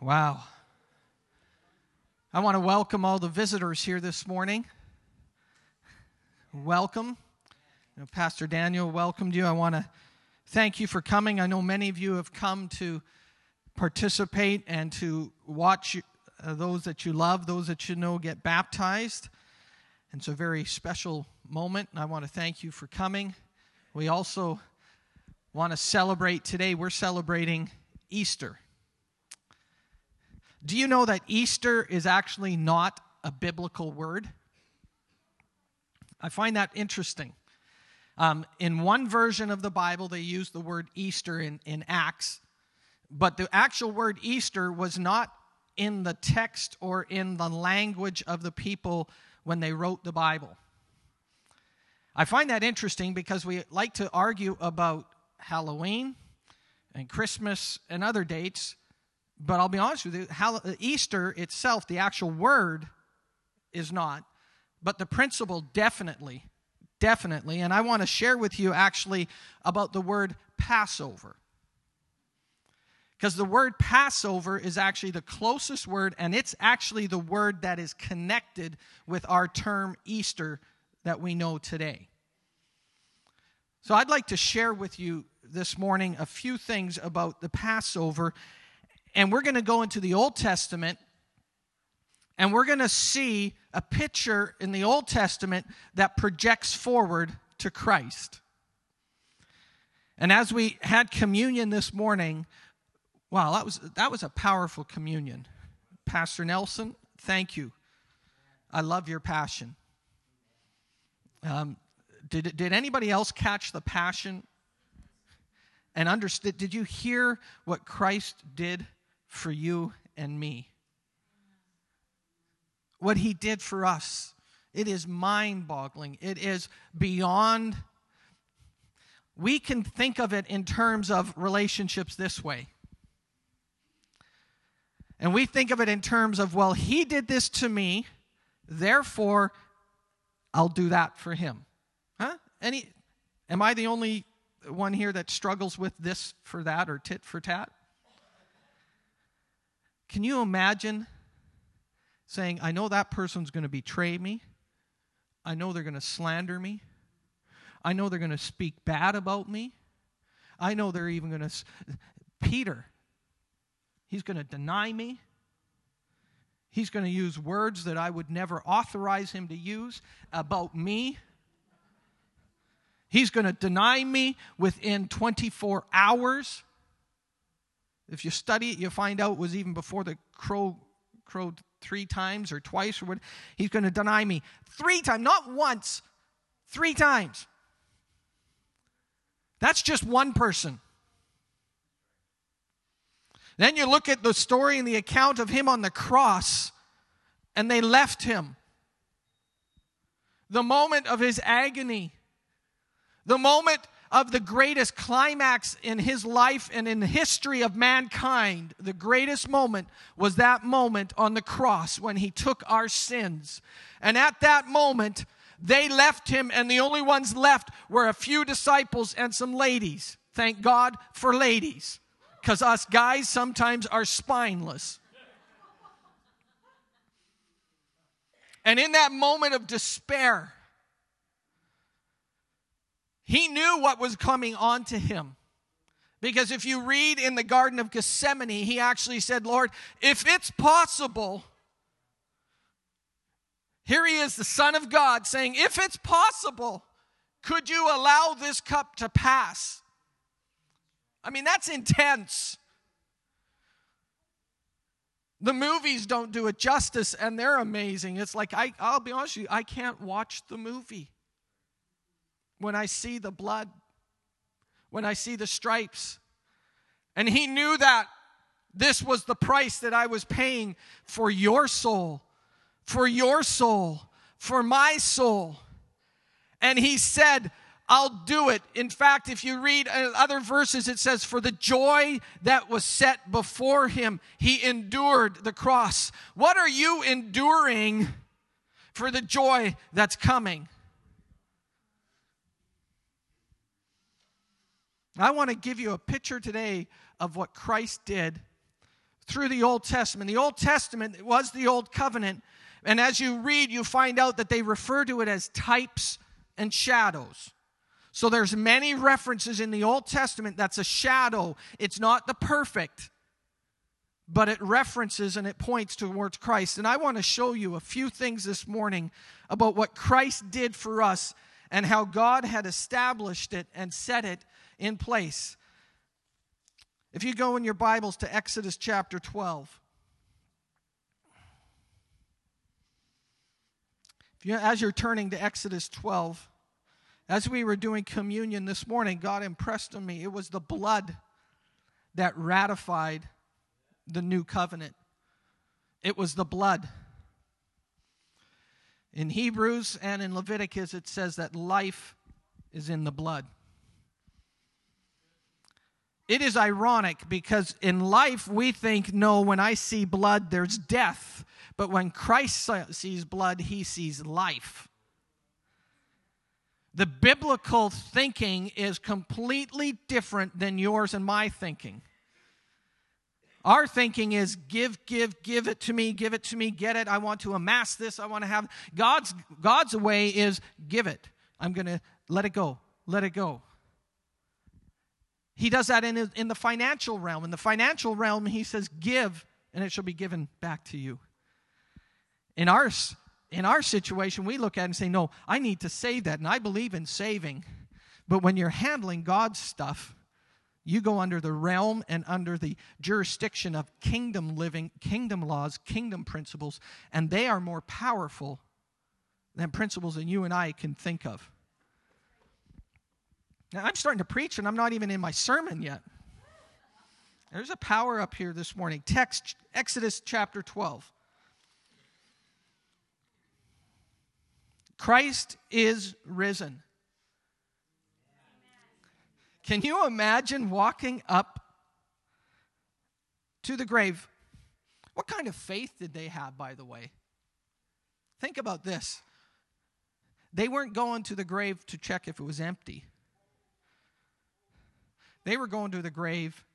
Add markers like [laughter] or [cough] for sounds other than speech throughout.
Wow. I want to welcome all the visitors here this morning. Welcome. You know, Pastor Daniel welcomed you. I want to thank you for coming. I know many of you have come to participate and to watch uh, those that you love, those that you know get baptized. And it's a very special moment, and I want to thank you for coming. We also want to celebrate today, we're celebrating Easter. Do you know that Easter is actually not a biblical word? I find that interesting. Um, in one version of the Bible, they use the word Easter in, in Acts, but the actual word Easter was not in the text or in the language of the people when they wrote the Bible. I find that interesting because we like to argue about Halloween and Christmas and other dates, but I'll be honest with you, Easter itself, the actual word, is not, but the principle definitely, definitely. And I want to share with you actually about the word Passover. Because the word Passover is actually the closest word, and it's actually the word that is connected with our term Easter that we know today. So I'd like to share with you this morning a few things about the Passover. And we're going to go into the Old Testament and we're going to see a picture in the Old Testament that projects forward to Christ. And as we had communion this morning, Wow, that was that was a powerful communion. Pastor Nelson, thank you. I love your passion. Um, did did anybody else catch the passion and understood? Did you hear what Christ did for you and me? What he did for us. It is mind boggling. It is beyond. We can think of it in terms of relationships this way. And we think of it in terms of, well, he did this to me, therefore I'll do that for him. Huh? Any am I the only one here that struggles with this for that or tit for tat? Can you imagine saying, I know that person's going to betray me. I know they're going to slander me. I know they're going to speak bad about me. I know they're even going to. Peter, He's going to deny me. He's going to use words that I would never authorize him to use about me. He's going to deny me within 24 hours. If you study it, you find out it was even before the crow crowed three times or twice or what. He's going to deny me three times, not once, three times. That's just one person. Then you look at the story and the account of him on the cross, and they left him. The moment of his agony, the moment of the greatest climax in his life and in the history of mankind, the greatest moment was that moment on the cross when he took our sins. And at that moment, they left him, and the only ones left were a few disciples and some ladies. Thank God for ladies because us guys sometimes are spineless. And in that moment of despair, he knew what was coming on to him. Because if you read in the Garden of Gethsemane, he actually said, Lord, if it's possible, here he is, the Son of God, saying, if it's possible, could you allow this cup to pass? I mean, that's intense. The movies don't do it justice, and they're amazing. It's like, I, I'll be honest with you, I can't watch the movie when I see the blood, when I see the stripes. And he knew that this was the price that I was paying for your soul, for your soul, for my soul. And he said, I'll do it. In fact, if you read uh, other verses, it says, For the joy that was set before him, he endured the cross. What are you enduring for the joy that's coming? I want to give you a picture today of what Christ did through the Old Testament. The Old Testament was the Old Covenant. And as you read, you find out that they refer to it as types and shadows. So there's many references in the Old Testament that's a shadow. It's not the perfect, but it references and it points towards Christ. And I want to show you a few things this morning about what Christ did for us and how God had established it and set it in place. If you go in your Bibles to Exodus chapter 12, if you, as you're turning to Exodus 12, as we were doing communion this morning, God impressed on me it was the blood that ratified the new covenant. It was the blood. In Hebrews and in Leviticus, it says that life is in the blood. It is ironic because in life we think, no, when I see blood, there's death. But when Christ sees blood, he sees life. The biblical thinking is completely different than yours and my thinking. Our thinking is give, give, give it to me, give it to me, get it. I want to amass this. I want to have God's God's way is give it. I'm going to let it go. Let it go. He does that in, in the financial realm. In the financial realm, he says, Give, and it shall be given back to you. In our in our situation, we look at it and say, No, I need to save that. And I believe in saving. But when you're handling God's stuff, you go under the realm and under the jurisdiction of kingdom living, kingdom laws, kingdom principles, and they are more powerful than principles that you and I can think of. Now, I'm starting to preach, and I'm not even in my sermon yet. There's a power up here this morning. Text Exodus chapter 12. Christ is risen. Can you imagine walking up to the grave? What kind of faith did they have, by the way? Think about this. They weren't going to the grave to check if it was empty. They were going to the grave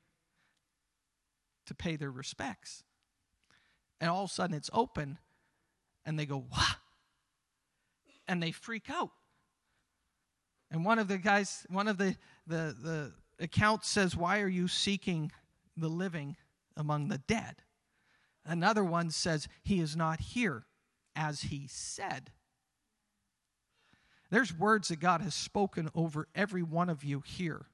to pay their respects. And all of a sudden it's open, and they go, What? and they freak out. And one of the guys, one of the, the, the accounts says, Why are you seeking the living among the dead? Another one says, He is not here, as he said. There's words that God has spoken over every one of you here.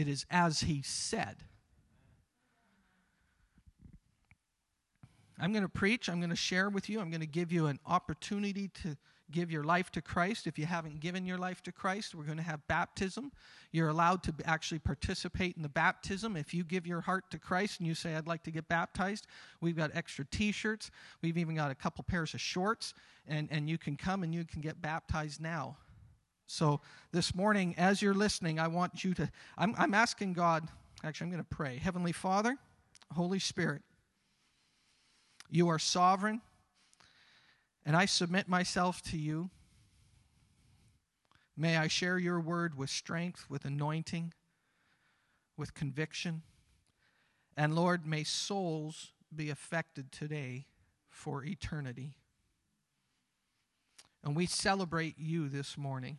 It is as he said. I'm going to preach. I'm going to share with you. I'm going to give you an opportunity to give your life to Christ. If you haven't given your life to Christ, we're going to have baptism. You're allowed to actually participate in the baptism. If you give your heart to Christ and you say, I'd like to get baptized, we've got extra t shirts. We've even got a couple pairs of shorts, and, and you can come and you can get baptized now. So this morning, as you're listening, I want you to, I'm, I'm asking God, actually, I'm going to pray. Heavenly Father, Holy Spirit, you are sovereign, and I submit myself to you. May I share your word with strength, with anointing, with conviction. And Lord, may souls be affected today for eternity. And we celebrate you this morning.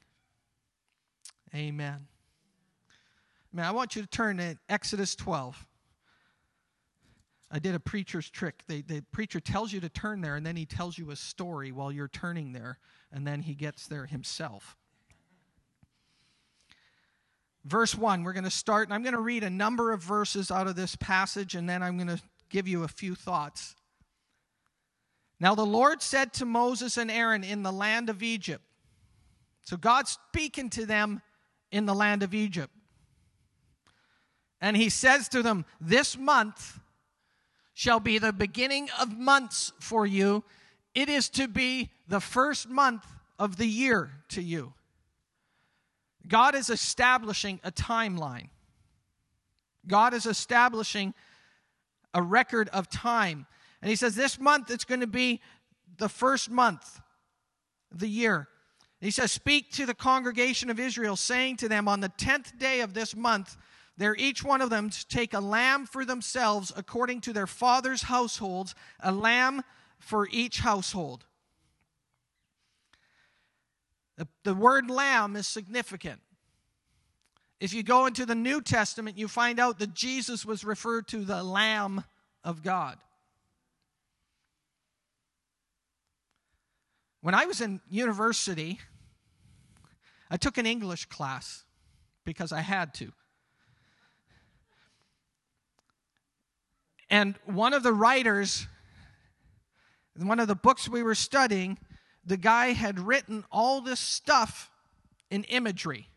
Amen. Man, I want you to turn to Exodus 12. I did a preacher's trick. The, the preacher tells you to turn there, and then he tells you a story while you're turning there, and then he gets there himself. Verse 1, we're going to start, and I'm going to read a number of verses out of this passage, and then I'm going to give you a few thoughts. Now the Lord said to Moses and Aaron in the land of Egypt, so God's speaking to them in the land of Egypt. And he says to them, This month shall be the beginning of months for you. It is to be the first month of the year to you. God is establishing a timeline. God is establishing a record of time. And he says, This month it's going to be the first month the year. He says, Speak to the congregation of Israel, saying to them, On the tenth day of this month, they're each one of them to take a lamb for themselves according to their father's households, a lamb for each household. The, the word lamb is significant. If you go into the New Testament, you find out that Jesus was referred to the Lamb of God. When I was in university, I took an English class because I had to. And one of the writers, in one of the books we were studying, the guy had written all this stuff in imagery.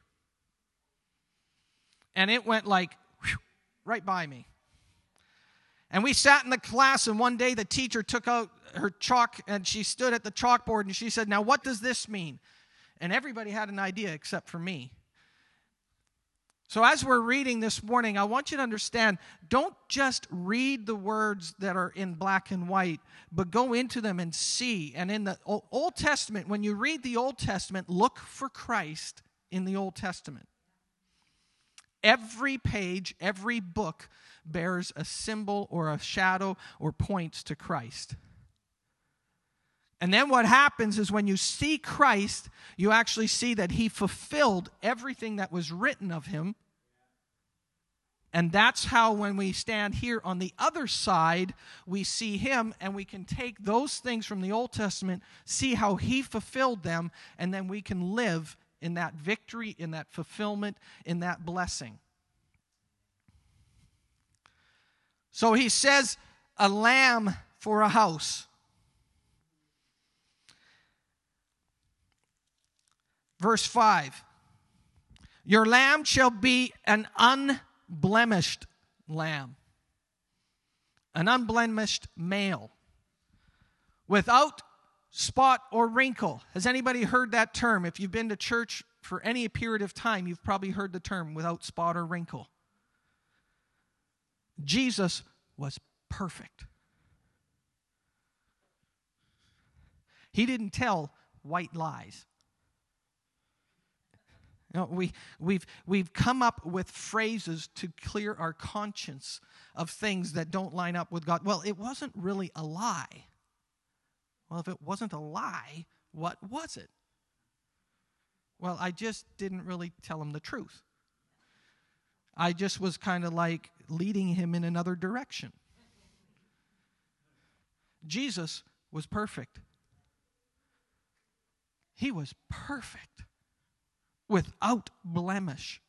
And it went like whew, right by me. And we sat in the class, and one day the teacher took out her chalk and she stood at the chalkboard and she said, Now, what does this mean? And everybody had an idea except for me. So, as we're reading this morning, I want you to understand don't just read the words that are in black and white, but go into them and see. And in the Old Testament, when you read the Old Testament, look for Christ in the Old Testament. Every page, every book bears a symbol or a shadow or points to Christ. And then what happens is when you see Christ, you actually see that he fulfilled everything that was written of him. And that's how, when we stand here on the other side, we see him and we can take those things from the Old Testament, see how he fulfilled them, and then we can live in that victory, in that fulfillment, in that blessing. So he says, a lamb for a house. Verse 5 Your lamb shall be an unblemished lamb, an unblemished male, without spot or wrinkle. Has anybody heard that term? If you've been to church for any period of time, you've probably heard the term without spot or wrinkle. Jesus was perfect. He didn't tell white lies. You know, we, we've, we've come up with phrases to clear our conscience of things that don't line up with God. Well, it wasn't really a lie. Well, if it wasn't a lie, what was it? Well, I just didn't really tell him the truth. I just was kind of like leading him in another direction. Jesus was perfect. He was perfect without blemish.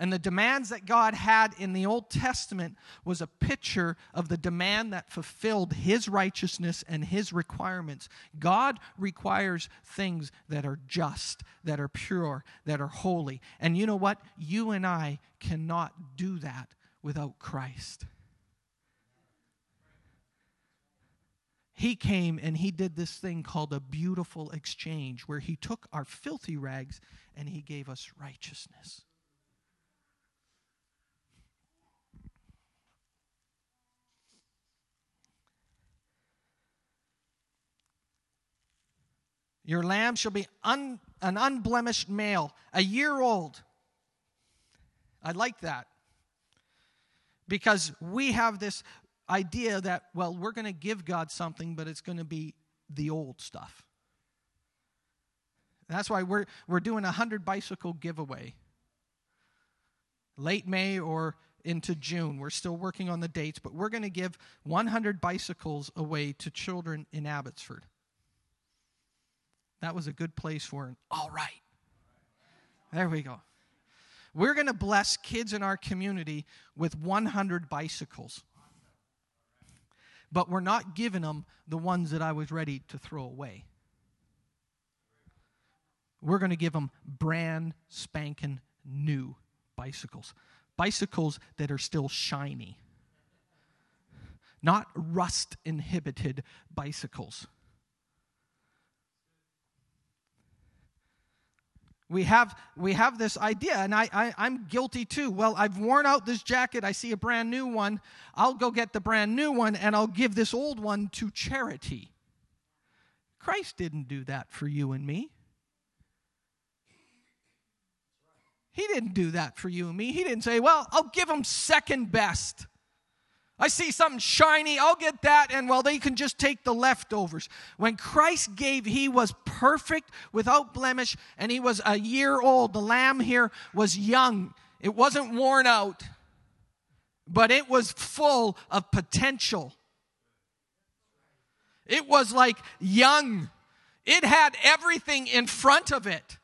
And the demands that God had in the Old Testament was a picture of the demand that fulfilled his righteousness and his requirements. God requires things that are just, that are pure, that are holy. And you know what? You and I cannot do that without Christ. He came and he did this thing called a beautiful exchange where he took our filthy rags and he gave us righteousness. Your lamb shall be un, an unblemished male, a year old. I like that. Because we have this idea that, well, we're going to give God something, but it's going to be the old stuff. That's why we're, we're doing a 100 bicycle giveaway. Late May or into June. We're still working on the dates, but we're going to give 100 bicycles away to children in Abbotsford. That was a good place for an all right. There we go. We're going to bless kids in our community with 100 bicycles but we're not giving them the ones that I was ready to throw away. We're going to give them brand spanking new bicycles. Bicycles that are still shiny, not rust inhibited bicycles. We have we have this idea and I, I i'm guilty too. Well i've worn out this jacket. I see a brand new one. I'll go get the brand new one and i'll give this old one to charity. Christ didn't do that for you and me. He didn't do that for you and me. He didn't say, Well, I'll give them second best. I see something shiny, I'll get that, and well, they can just take the leftovers. When Christ gave, he was perfect, without blemish, and he was a year old. The lamb here was young, it wasn't worn out, but it was full of potential. It was like young, it had everything in front of it.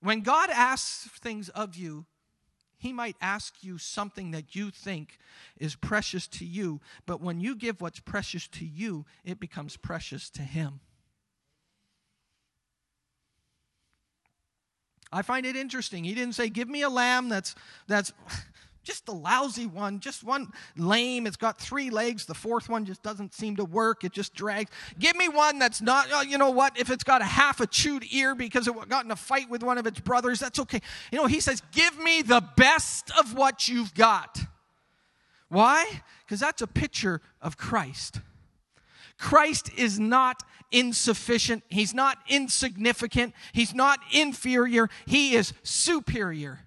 When God asks things of you, he might ask you something that you think is precious to you, but when you give what's precious to you, it becomes precious to Him. I find it interesting. He didn't say, Give me a lamb that's, that's just a lousy one, just one lame. It's got three legs. The fourth one just doesn't seem to work. It just drags. Give me one that's not, uh, you know what, if it's got a half a chewed ear because it got in a fight with one of its brothers, that's okay. You know, he says, Give me the best of what you've got. Why? Because that's a picture of Christ. Christ is not insufficient. He's not insignificant. He's not inferior. He is superior.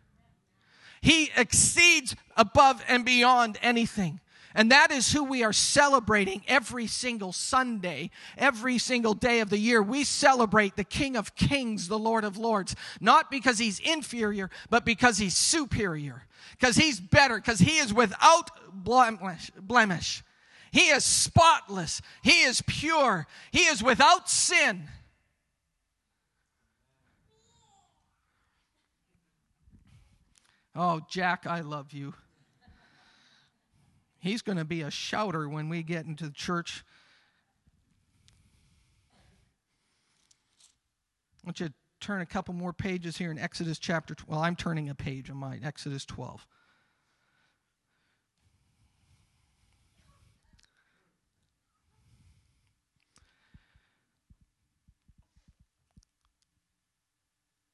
He exceeds above and beyond anything. And that is who we are celebrating every single Sunday, every single day of the year. We celebrate the King of Kings, the Lord of Lords, not because he's inferior, but because he's superior, because he's better, because he is without blemish, blemish. He is spotless. He is pure. He is without sin. Oh, Jack, I love you. He's going to be a shouter when we get into the church. I want you to turn a couple more pages here in Exodus chapter 12. Well, I'm turning a page on mine, Exodus 12.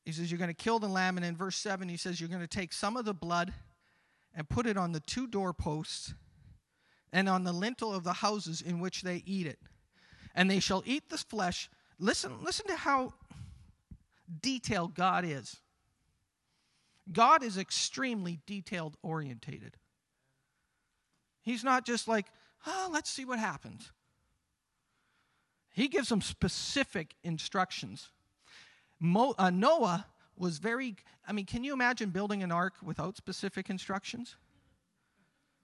He says, You're going to kill the lamb. And in verse 7, he says, You're going to take some of the blood and put it on the two doorposts and on the lintel of the houses in which they eat it. And they shall eat this flesh. Listen, listen to how detailed God is. God is extremely detailed orientated. He's not just like, oh, let's see what happens. He gives them specific instructions. Mo, uh, Noah was very, I mean, can you imagine building an ark without specific instructions?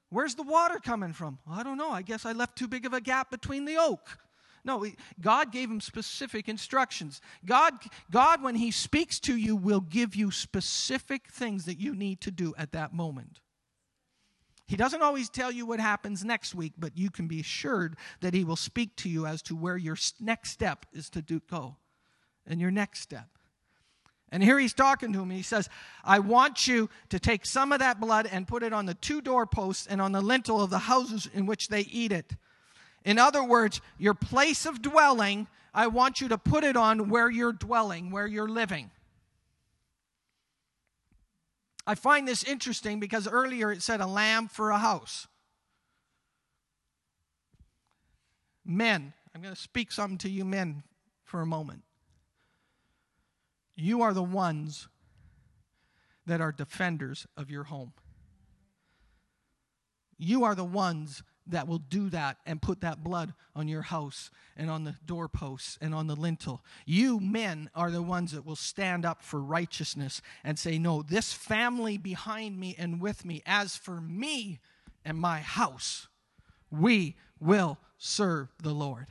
Where's the water coming from? I don't know. I guess I left too big of a gap between the oak. No, God gave him specific instructions. God, God, when He speaks to you, will give you specific things that you need to do at that moment. He doesn't always tell you what happens next week, but you can be assured that He will speak to you as to where your next step is to do, go and your next step. And here he's talking to him. He says, I want you to take some of that blood and put it on the two doorposts and on the lintel of the houses in which they eat it. In other words, your place of dwelling, I want you to put it on where you're dwelling, where you're living. I find this interesting because earlier it said a lamb for a house. Men, I'm going to speak something to you men for a moment. You are the ones that are defenders of your home. You are the ones that will do that and put that blood on your house and on the doorposts and on the lintel. You men are the ones that will stand up for righteousness and say, No, this family behind me and with me, as for me and my house, we will serve the Lord.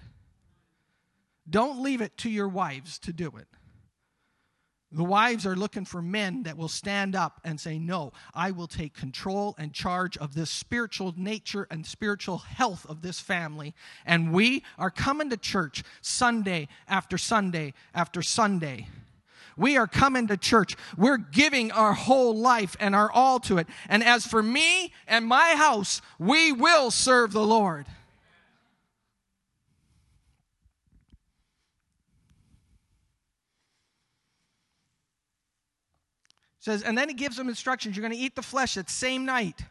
Don't leave it to your wives to do it. The wives are looking for men that will stand up and say, No, I will take control and charge of this spiritual nature and spiritual health of this family. And we are coming to church Sunday after Sunday after Sunday. We are coming to church. We're giving our whole life and our all to it. And as for me and my house, we will serve the Lord. Says, and then he gives them instructions. You're going to eat the flesh that same night,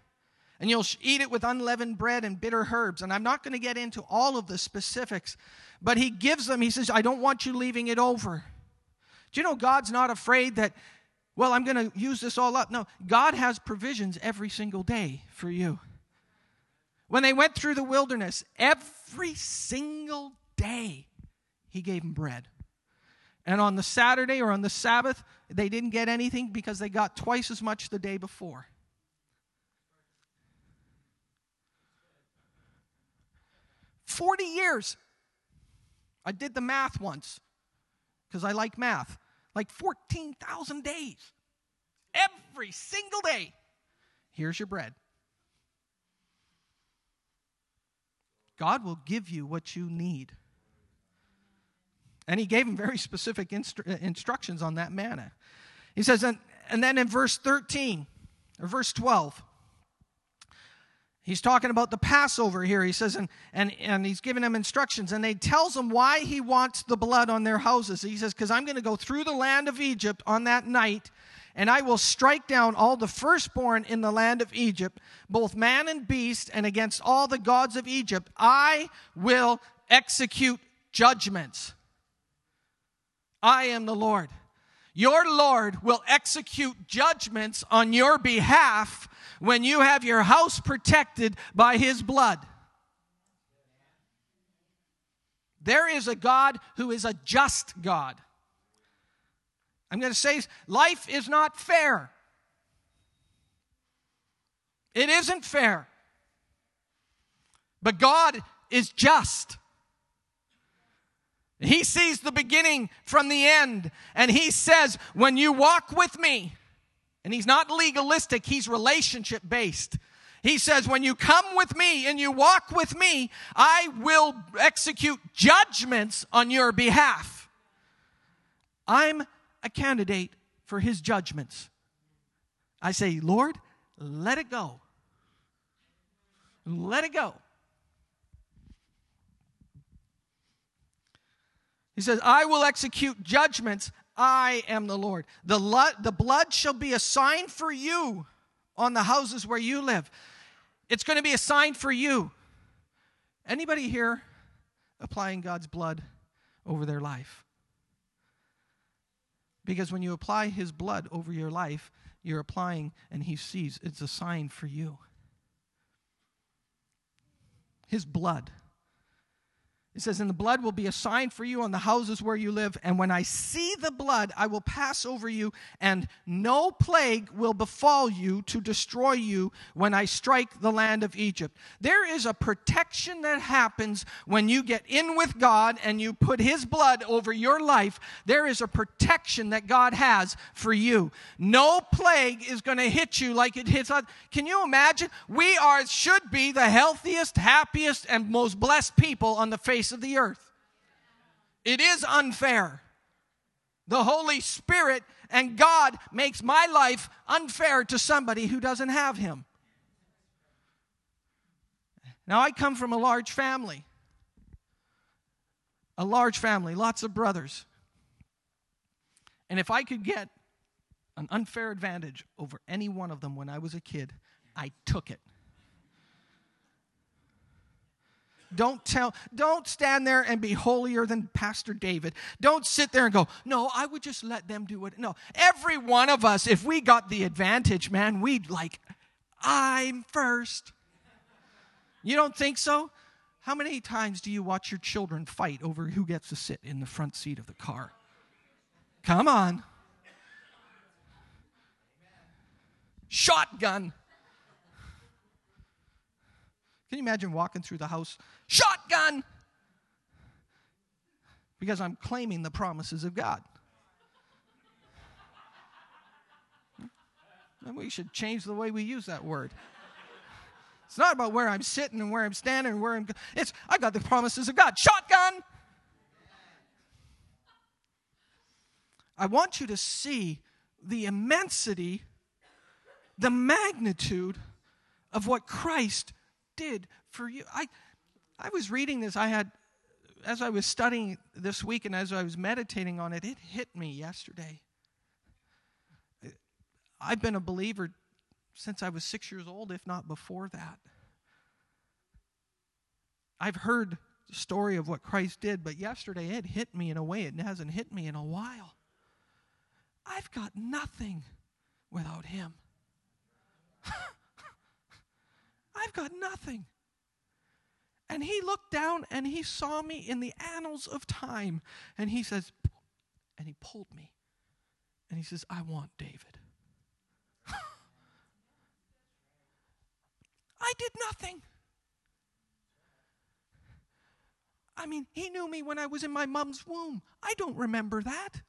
and you'll eat it with unleavened bread and bitter herbs. And I'm not going to get into all of the specifics, but he gives them, he says, I don't want you leaving it over. Do you know God's not afraid that, well, I'm going to use this all up? No, God has provisions every single day for you. When they went through the wilderness, every single day, He gave them bread. And on the Saturday or on the Sabbath, they didn't get anything because they got twice as much the day before. Forty years. I did the math once because I like math. Like 14,000 days. Every single day. Here's your bread. God will give you what you need. And he gave him very specific instru- uh, instructions on that manna. He says, and, and then in verse 13 or verse 12, he's talking about the Passover here. He says, and, and, and he's giving them instructions, and he tells them why he wants the blood on their houses. He says, Because I'm going to go through the land of Egypt on that night, and I will strike down all the firstborn in the land of Egypt, both man and beast, and against all the gods of Egypt. I will execute judgments. I am the Lord. Your Lord will execute judgments on your behalf when you have your house protected by His blood. There is a God who is a just God. I'm going to say life is not fair. It isn't fair. But God is just. He sees the beginning from the end. And he says, when you walk with me, and he's not legalistic, he's relationship based. He says, when you come with me and you walk with me, I will execute judgments on your behalf. I'm a candidate for his judgments. I say, Lord, let it go. Let it go. He says, I will execute judgments. I am the Lord. The, lo- the blood shall be a sign for you on the houses where you live. It's going to be a sign for you. Anybody here applying God's blood over their life? Because when you apply His blood over your life, you're applying and He sees it's a sign for you. His blood. It says, And the blood will be a sign for you on the houses where you live. And when I see the blood, I will pass over you, and no plague will befall you to destroy you when I strike the land of Egypt. There is a protection that happens when you get in with God and you put His blood over your life. There is a protection that God has for you. No plague is going to hit you like it hits us. Can you imagine? We are, should be the healthiest, happiest, and most blessed people on the face face of the earth. It is unfair. The Holy Spirit and God makes my life unfair to somebody who doesn't have Him. Now, I come from a large family. A large family, lots of brothers. And if I could get an unfair advantage over any one of them when I was a kid, I took it. Don't tell, don't stand there and be holier than Pastor David. Don't sit there and go, no, I would just let them do it. No, every one of us, if we got the advantage, man, we'd like, I'm first. You don't think so? How many times do you watch your children fight over who gets to sit in the front seat of the car? Come on. Shotgun. Can you imagine walking through the house? Shotgun! Because I'm claiming the promises of God. And we should change the way we use that word. It's not about where I'm sitting and where I'm standing and where I'm. It's I got the promises of God. Shotgun. I want you to see the immensity, the magnitude of what Christ did for you. I, I was reading this. I had, as I was studying this week and as I was meditating on it, it hit me yesterday. I've been a believer since I was six years old, if not before that. I've heard the story of what Christ did, but yesterday it hit me in a way it hasn't hit me in a while. I've got nothing without him. [laughs] I've got nothing. And he looked down and he saw me in the annals of time. And he says, and he pulled me. And he says, I want David. [laughs] I did nothing. I mean, he knew me when I was in my mom's womb. I don't remember that.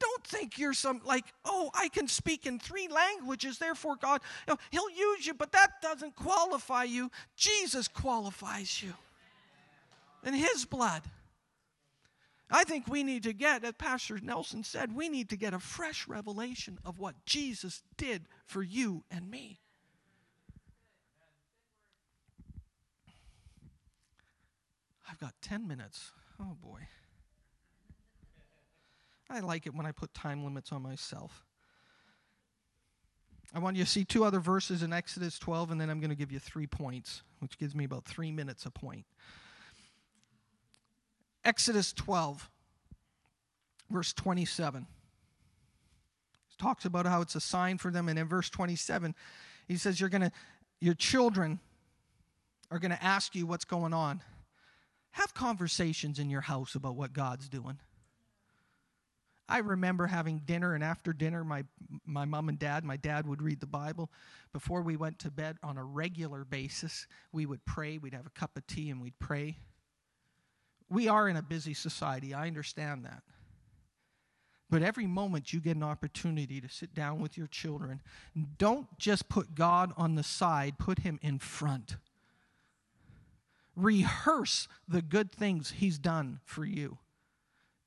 Don't think you're some like, oh, I can speak in three languages, therefore God, you know, He'll use you, but that doesn't qualify you. Jesus qualifies you. in His blood. I think we need to get, as Pastor Nelson said, we need to get a fresh revelation of what Jesus did for you and me. I've got 10 minutes. Oh boy. I like it when I put time limits on myself. I want you to see two other verses in Exodus 12, and then I'm going to give you three points, which gives me about three minutes a point. Exodus 12, verse 27. It talks about how it's a sign for them, and in verse 27, he says, You're gonna, your children are going to ask you what's going on. Have conversations in your house about what God's doing. I remember having dinner, and after dinner, my, my mom and dad, my dad would read the Bible. Before we went to bed on a regular basis, we would pray. We'd have a cup of tea and we'd pray. We are in a busy society, I understand that. But every moment you get an opportunity to sit down with your children, don't just put God on the side, put Him in front rehearse the good things He's done for you.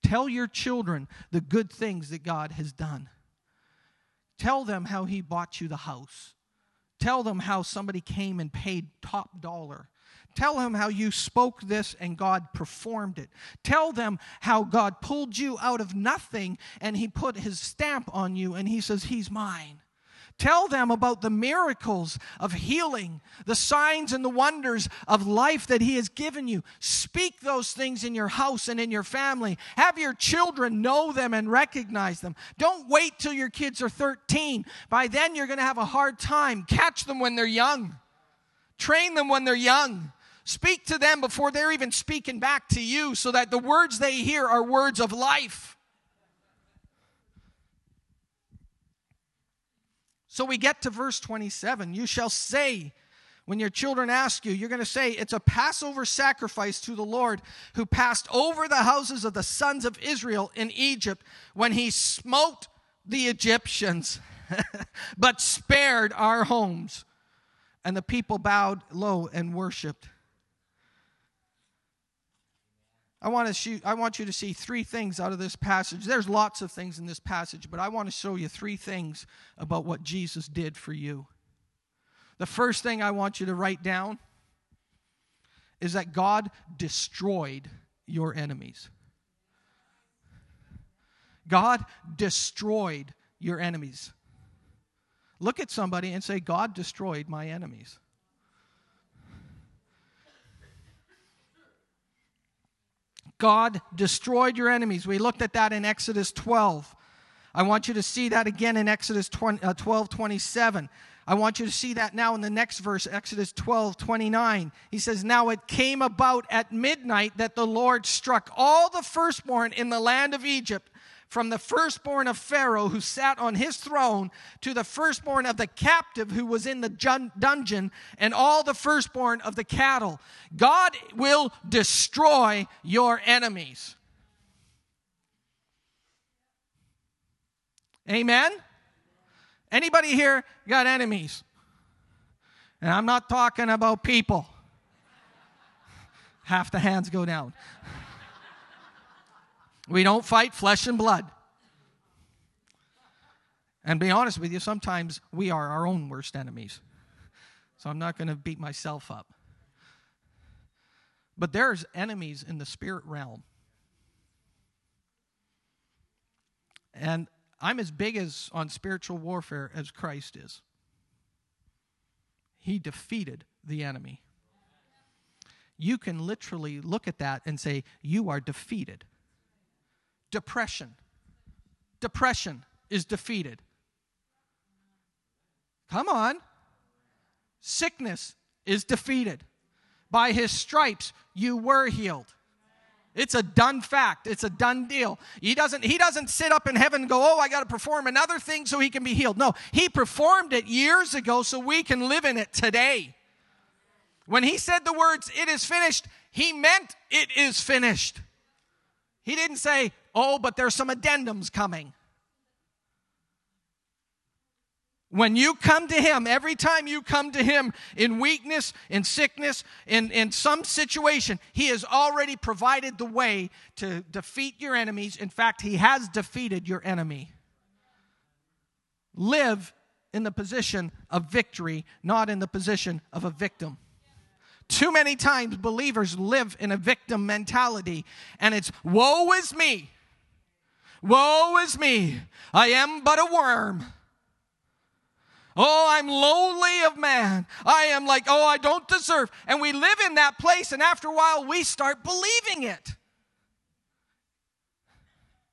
Tell your children the good things that God has done. Tell them how He bought you the house. Tell them how somebody came and paid top dollar. Tell them how you spoke this and God performed it. Tell them how God pulled you out of nothing and He put His stamp on you and He says, He's mine. Tell them about the miracles of healing, the signs and the wonders of life that He has given you. Speak those things in your house and in your family. Have your children know them and recognize them. Don't wait till your kids are 13. By then, you're going to have a hard time. Catch them when they're young, train them when they're young. Speak to them before they're even speaking back to you so that the words they hear are words of life. So we get to verse 27. You shall say, when your children ask you, you're going to say, It's a Passover sacrifice to the Lord who passed over the houses of the sons of Israel in Egypt when he smote the Egyptians, [laughs] but spared our homes. And the people bowed low and worshiped. I want, to shoot, I want you to see three things out of this passage. There's lots of things in this passage, but I want to show you three things about what Jesus did for you. The first thing I want you to write down is that God destroyed your enemies. God destroyed your enemies. Look at somebody and say, God destroyed my enemies. God destroyed your enemies. We looked at that in Exodus 12. I want you to see that again in Exodus 20, uh, 12 27. I want you to see that now in the next verse, Exodus 12 29. He says, Now it came about at midnight that the Lord struck all the firstborn in the land of Egypt from the firstborn of Pharaoh who sat on his throne to the firstborn of the captive who was in the dungeon and all the firstborn of the cattle. God will destroy your enemies. Amen? Anybody here got enemies? And I'm not talking about people. Half the hands go down. We don't fight flesh and blood. And be honest with you, sometimes we are our own worst enemies. So I'm not going to beat myself up. But there's enemies in the spirit realm. And I'm as big as on spiritual warfare as Christ is. He defeated the enemy. You can literally look at that and say, You are defeated depression. Depression is defeated. Come on. Sickness is defeated. By his stripes, you were healed. It's a done fact. It's a done deal. He doesn't, he doesn't sit up in heaven and go, Oh, I got to perform another thing so he can be healed. No, he performed it years ago so we can live in it today. When he said the words, It is finished, he meant it is finished. He didn't say, Oh, but there's some addendums coming. When you come to Him, every time you come to Him in weakness, in sickness, in, in some situation, He has already provided the way to defeat your enemies. In fact, He has defeated your enemy. Live in the position of victory, not in the position of a victim. Too many times, believers live in a victim mentality, and it's woe is me. Woe is me. I am but a worm. Oh, I'm lonely of man. I am like, oh, I don't deserve. And we live in that place, and after a while, we start believing it.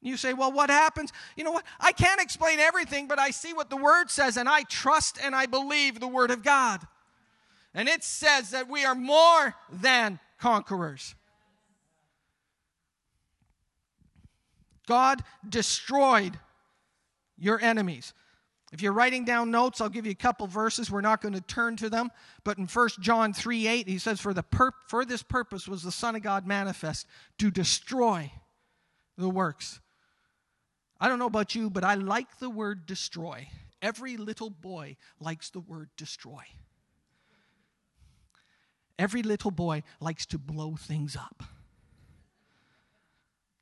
You say, well, what happens? You know what? I can't explain everything, but I see what the Word says, and I trust and I believe the Word of God. And it says that we are more than conquerors. God destroyed your enemies. If you're writing down notes, I'll give you a couple verses. We're not going to turn to them. But in 1 John 3 8, he says, For, the pur- for this purpose was the Son of God manifest to destroy the works. I don't know about you, but I like the word destroy. Every little boy likes the word destroy. Every little boy likes to blow things up.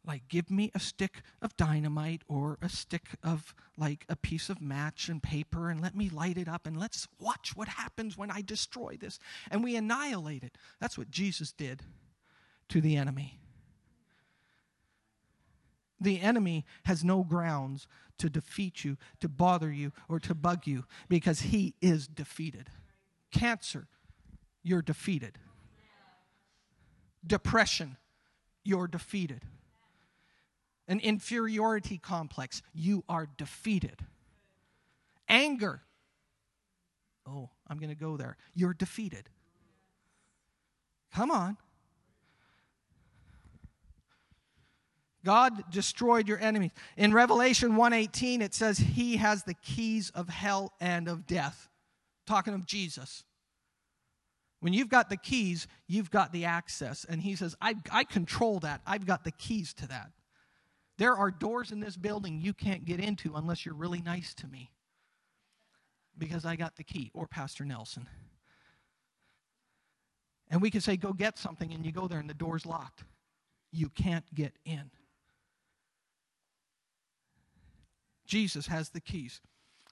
Like, give me a stick of dynamite or a stick of, like, a piece of match and paper and let me light it up and let's watch what happens when I destroy this. And we annihilate it. That's what Jesus did to the enemy. The enemy has no grounds to defeat you, to bother you, or to bug you because he is defeated. Cancer, you're defeated. Depression, you're defeated an inferiority complex, you are defeated. Anger, oh, I'm going to go there. You're defeated. Come on. God destroyed your enemies. In Revelation 1:18 it says he has the keys of hell and of death. Talking of Jesus. When you've got the keys, you've got the access. And he says, I, I control that. I've got the keys to that. There are doors in this building you can't get into unless you're really nice to me because I got the key, or Pastor Nelson. And we can say, go get something, and you go there and the door's locked. You can't get in. Jesus has the keys.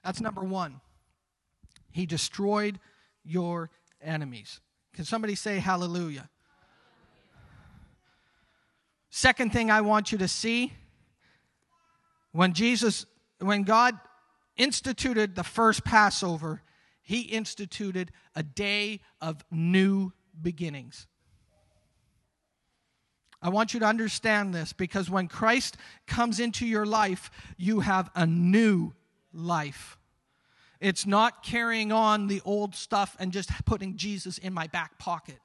That's number one. He destroyed your enemies. Can somebody say hallelujah? Second thing I want you to see when Jesus, when God instituted the first Passover, he instituted a day of new beginnings. I want you to understand this because when Christ comes into your life, you have a new life. It's not carrying on the old stuff and just putting Jesus in my back pocket.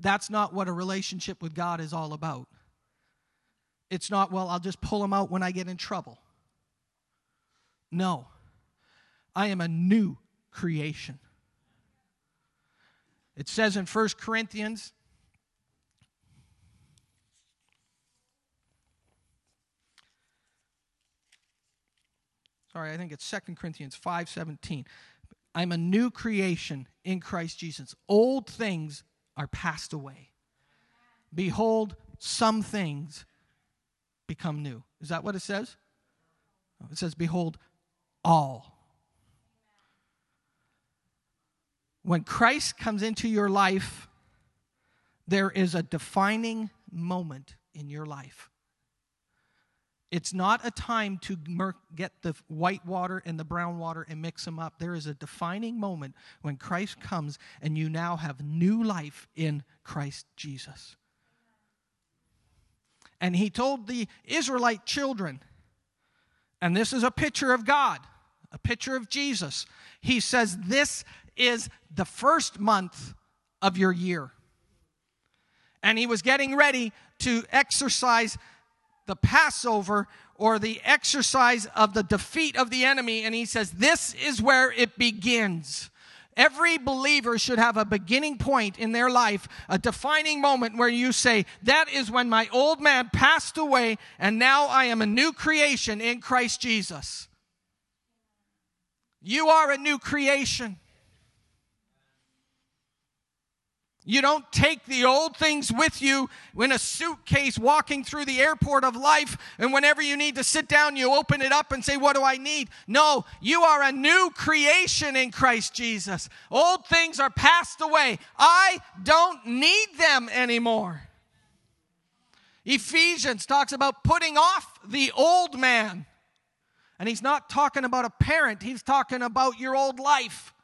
That's not what a relationship with God is all about. It's not, well, I'll just pull them out when I get in trouble. No. I am a new creation. It says in 1 Corinthians Sorry, I think it's 2 Corinthians 5:17. I'm a new creation in Christ Jesus. Old things are passed away. Behold, some things become new. Is that what it says? It says, Behold, all. When Christ comes into your life, there is a defining moment in your life. It's not a time to get the white water and the brown water and mix them up. There is a defining moment when Christ comes and you now have new life in Christ Jesus. And he told the Israelite children, and this is a picture of God, a picture of Jesus. He says, This is the first month of your year. And he was getting ready to exercise the Passover or the exercise of the defeat of the enemy. And he says, This is where it begins. Every believer should have a beginning point in their life, a defining moment where you say, That is when my old man passed away, and now I am a new creation in Christ Jesus. You are a new creation. You don't take the old things with you in a suitcase walking through the airport of life, and whenever you need to sit down, you open it up and say, What do I need? No, you are a new creation in Christ Jesus. Old things are passed away. I don't need them anymore. Ephesians talks about putting off the old man. And he's not talking about a parent, he's talking about your old life.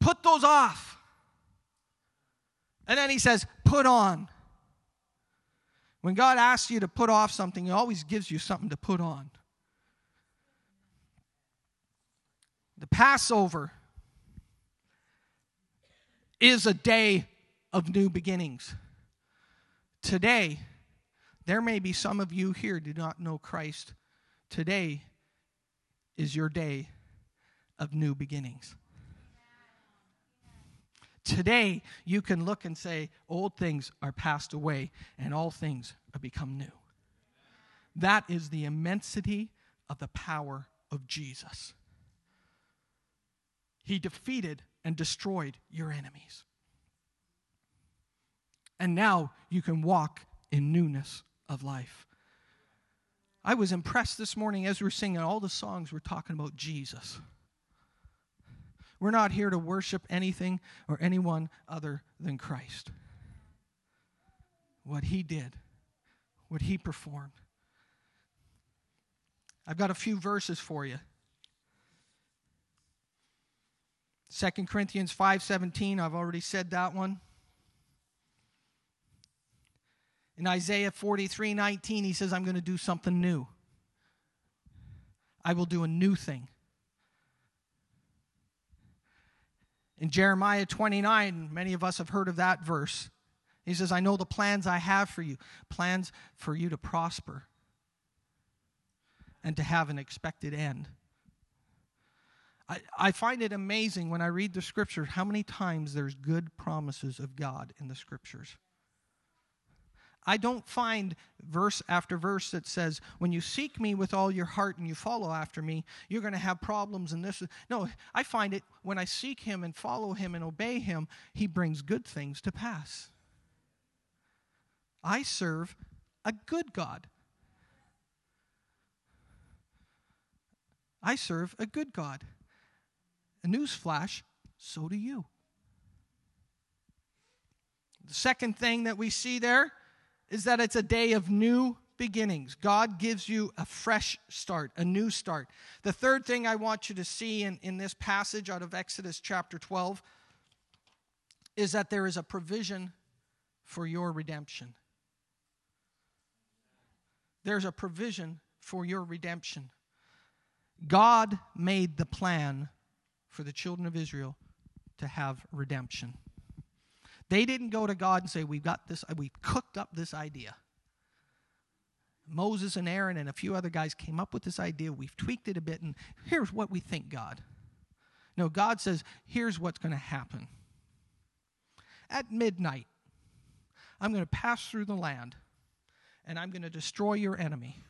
Put those off. And then he says, put on. When God asks you to put off something, He always gives you something to put on. The Passover is a day of new beginnings. Today, there may be some of you here do not know Christ. Today is your day of new beginnings. Today, you can look and say, Old things are passed away, and all things are become new. That is the immensity of the power of Jesus. He defeated and destroyed your enemies. And now you can walk in newness of life. I was impressed this morning as we were singing all the songs, we're talking about Jesus. We're not here to worship anything or anyone other than Christ. What he did, what he performed. I've got a few verses for you. 2 Corinthians 5:17, I've already said that one. In Isaiah 43:19, he says, I'm going to do something new. I will do a new thing. In Jeremiah 29, many of us have heard of that verse. He says, I know the plans I have for you plans for you to prosper and to have an expected end. I, I find it amazing when I read the scriptures how many times there's good promises of God in the scriptures. I don't find verse after verse that says, when you seek me with all your heart and you follow after me, you're going to have problems and this. No, I find it when I seek him and follow him and obey him, he brings good things to pass. I serve a good God. I serve a good God. A newsflash, so do you. The second thing that we see there is that it's a day of new beginnings. God gives you a fresh start, a new start. The third thing I want you to see in, in this passage out of Exodus chapter 12 is that there is a provision for your redemption. There's a provision for your redemption. God made the plan for the children of Israel to have redemption. They didn't go to God and say, We've got this, uh, we've cooked up this idea. Moses and Aaron and a few other guys came up with this idea. We've tweaked it a bit, and here's what we think, God. No, God says, Here's what's going to happen. At midnight, I'm going to pass through the land, and I'm going to destroy your enemy.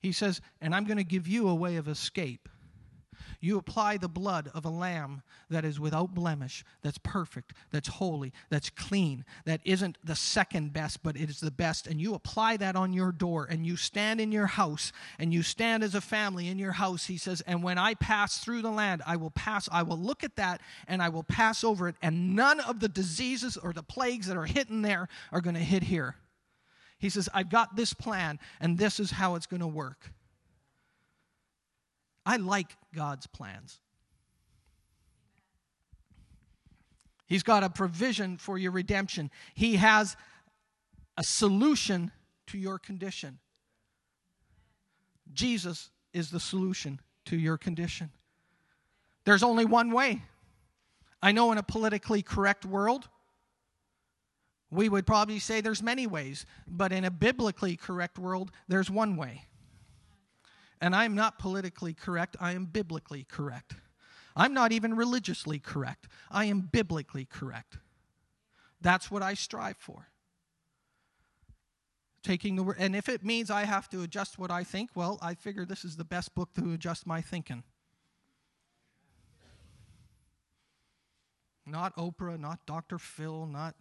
He says, And I'm going to give you a way of escape you apply the blood of a lamb that is without blemish, that's perfect, that's holy, that's clean, that isn't the second best, but it is the best. And you apply that on your door and you stand in your house and you stand as a family in your house. He says, And when I pass through the land, I will pass, I will look at that and I will pass over it. And none of the diseases or the plagues that are hitting there are going to hit here. He says, I've got this plan and this is how it's going to work. I like God's plans. He's got a provision for your redemption. He has a solution to your condition. Jesus is the solution to your condition. There's only one way. I know in a politically correct world, we would probably say there's many ways, but in a biblically correct world, there's one way. And I'm not politically correct, I am biblically correct. I'm not even religiously correct, I am biblically correct. That's what I strive for. Taking the word, and if it means I have to adjust what I think, well, I figure this is the best book to adjust my thinking. Not Oprah, not Dr. Phil, not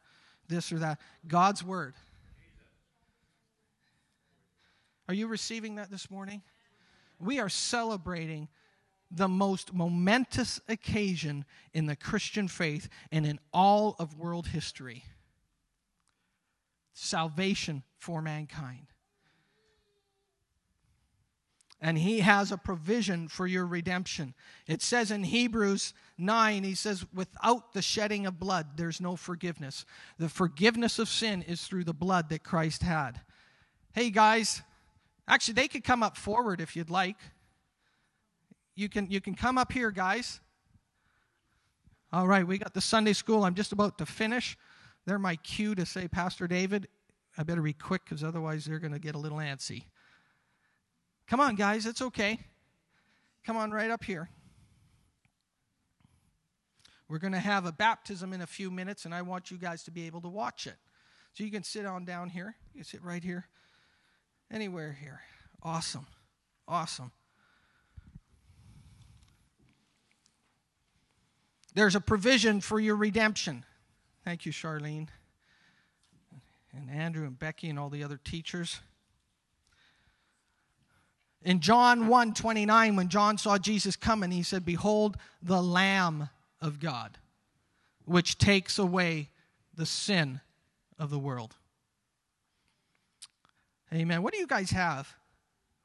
this or that. God's Word. Are you receiving that this morning? We are celebrating the most momentous occasion in the Christian faith and in all of world history salvation for mankind and he has a provision for your redemption. It says in Hebrews 9, he says, without the shedding of blood, there's no forgiveness. The forgiveness of sin is through the blood that Christ had. Hey, guys, actually, they could come up forward if you'd like. You can, you can come up here, guys. All right, we got the Sunday school. I'm just about to finish. They're my cue to say, Pastor David, I better be quick because otherwise they're going to get a little antsy. Come on, guys, it's okay. Come on right up here. We're going to have a baptism in a few minutes, and I want you guys to be able to watch it. So you can sit on down here. You can sit right here. Anywhere here. Awesome. Awesome. There's a provision for your redemption. Thank you, Charlene, and Andrew, and Becky, and all the other teachers. In John 1 29, when John saw Jesus coming, he said, Behold, the Lamb of God, which takes away the sin of the world. Amen. What do you guys have?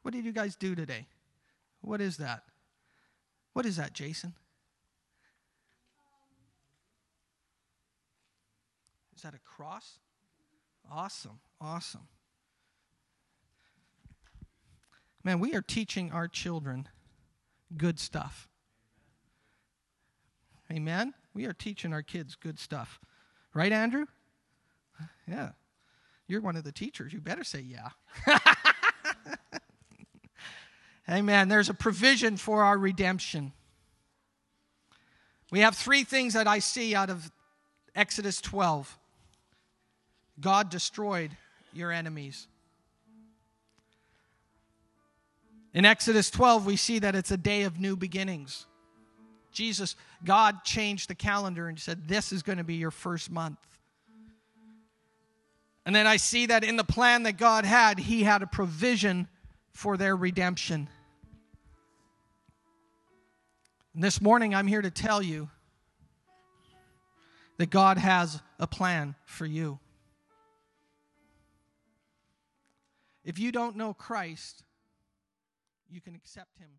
What did you guys do today? What is that? What is that, Jason? Is that a cross? Awesome. Awesome. Man, we are teaching our children good stuff. Amen? We are teaching our kids good stuff. Right, Andrew? Yeah. You're one of the teachers. You better say yeah. [laughs] Amen. There's a provision for our redemption. We have three things that I see out of Exodus 12 God destroyed your enemies. In Exodus 12, we see that it's a day of new beginnings. Jesus, God changed the calendar and said, This is going to be your first month. And then I see that in the plan that God had, He had a provision for their redemption. And this morning, I'm here to tell you that God has a plan for you. If you don't know Christ, you can accept him.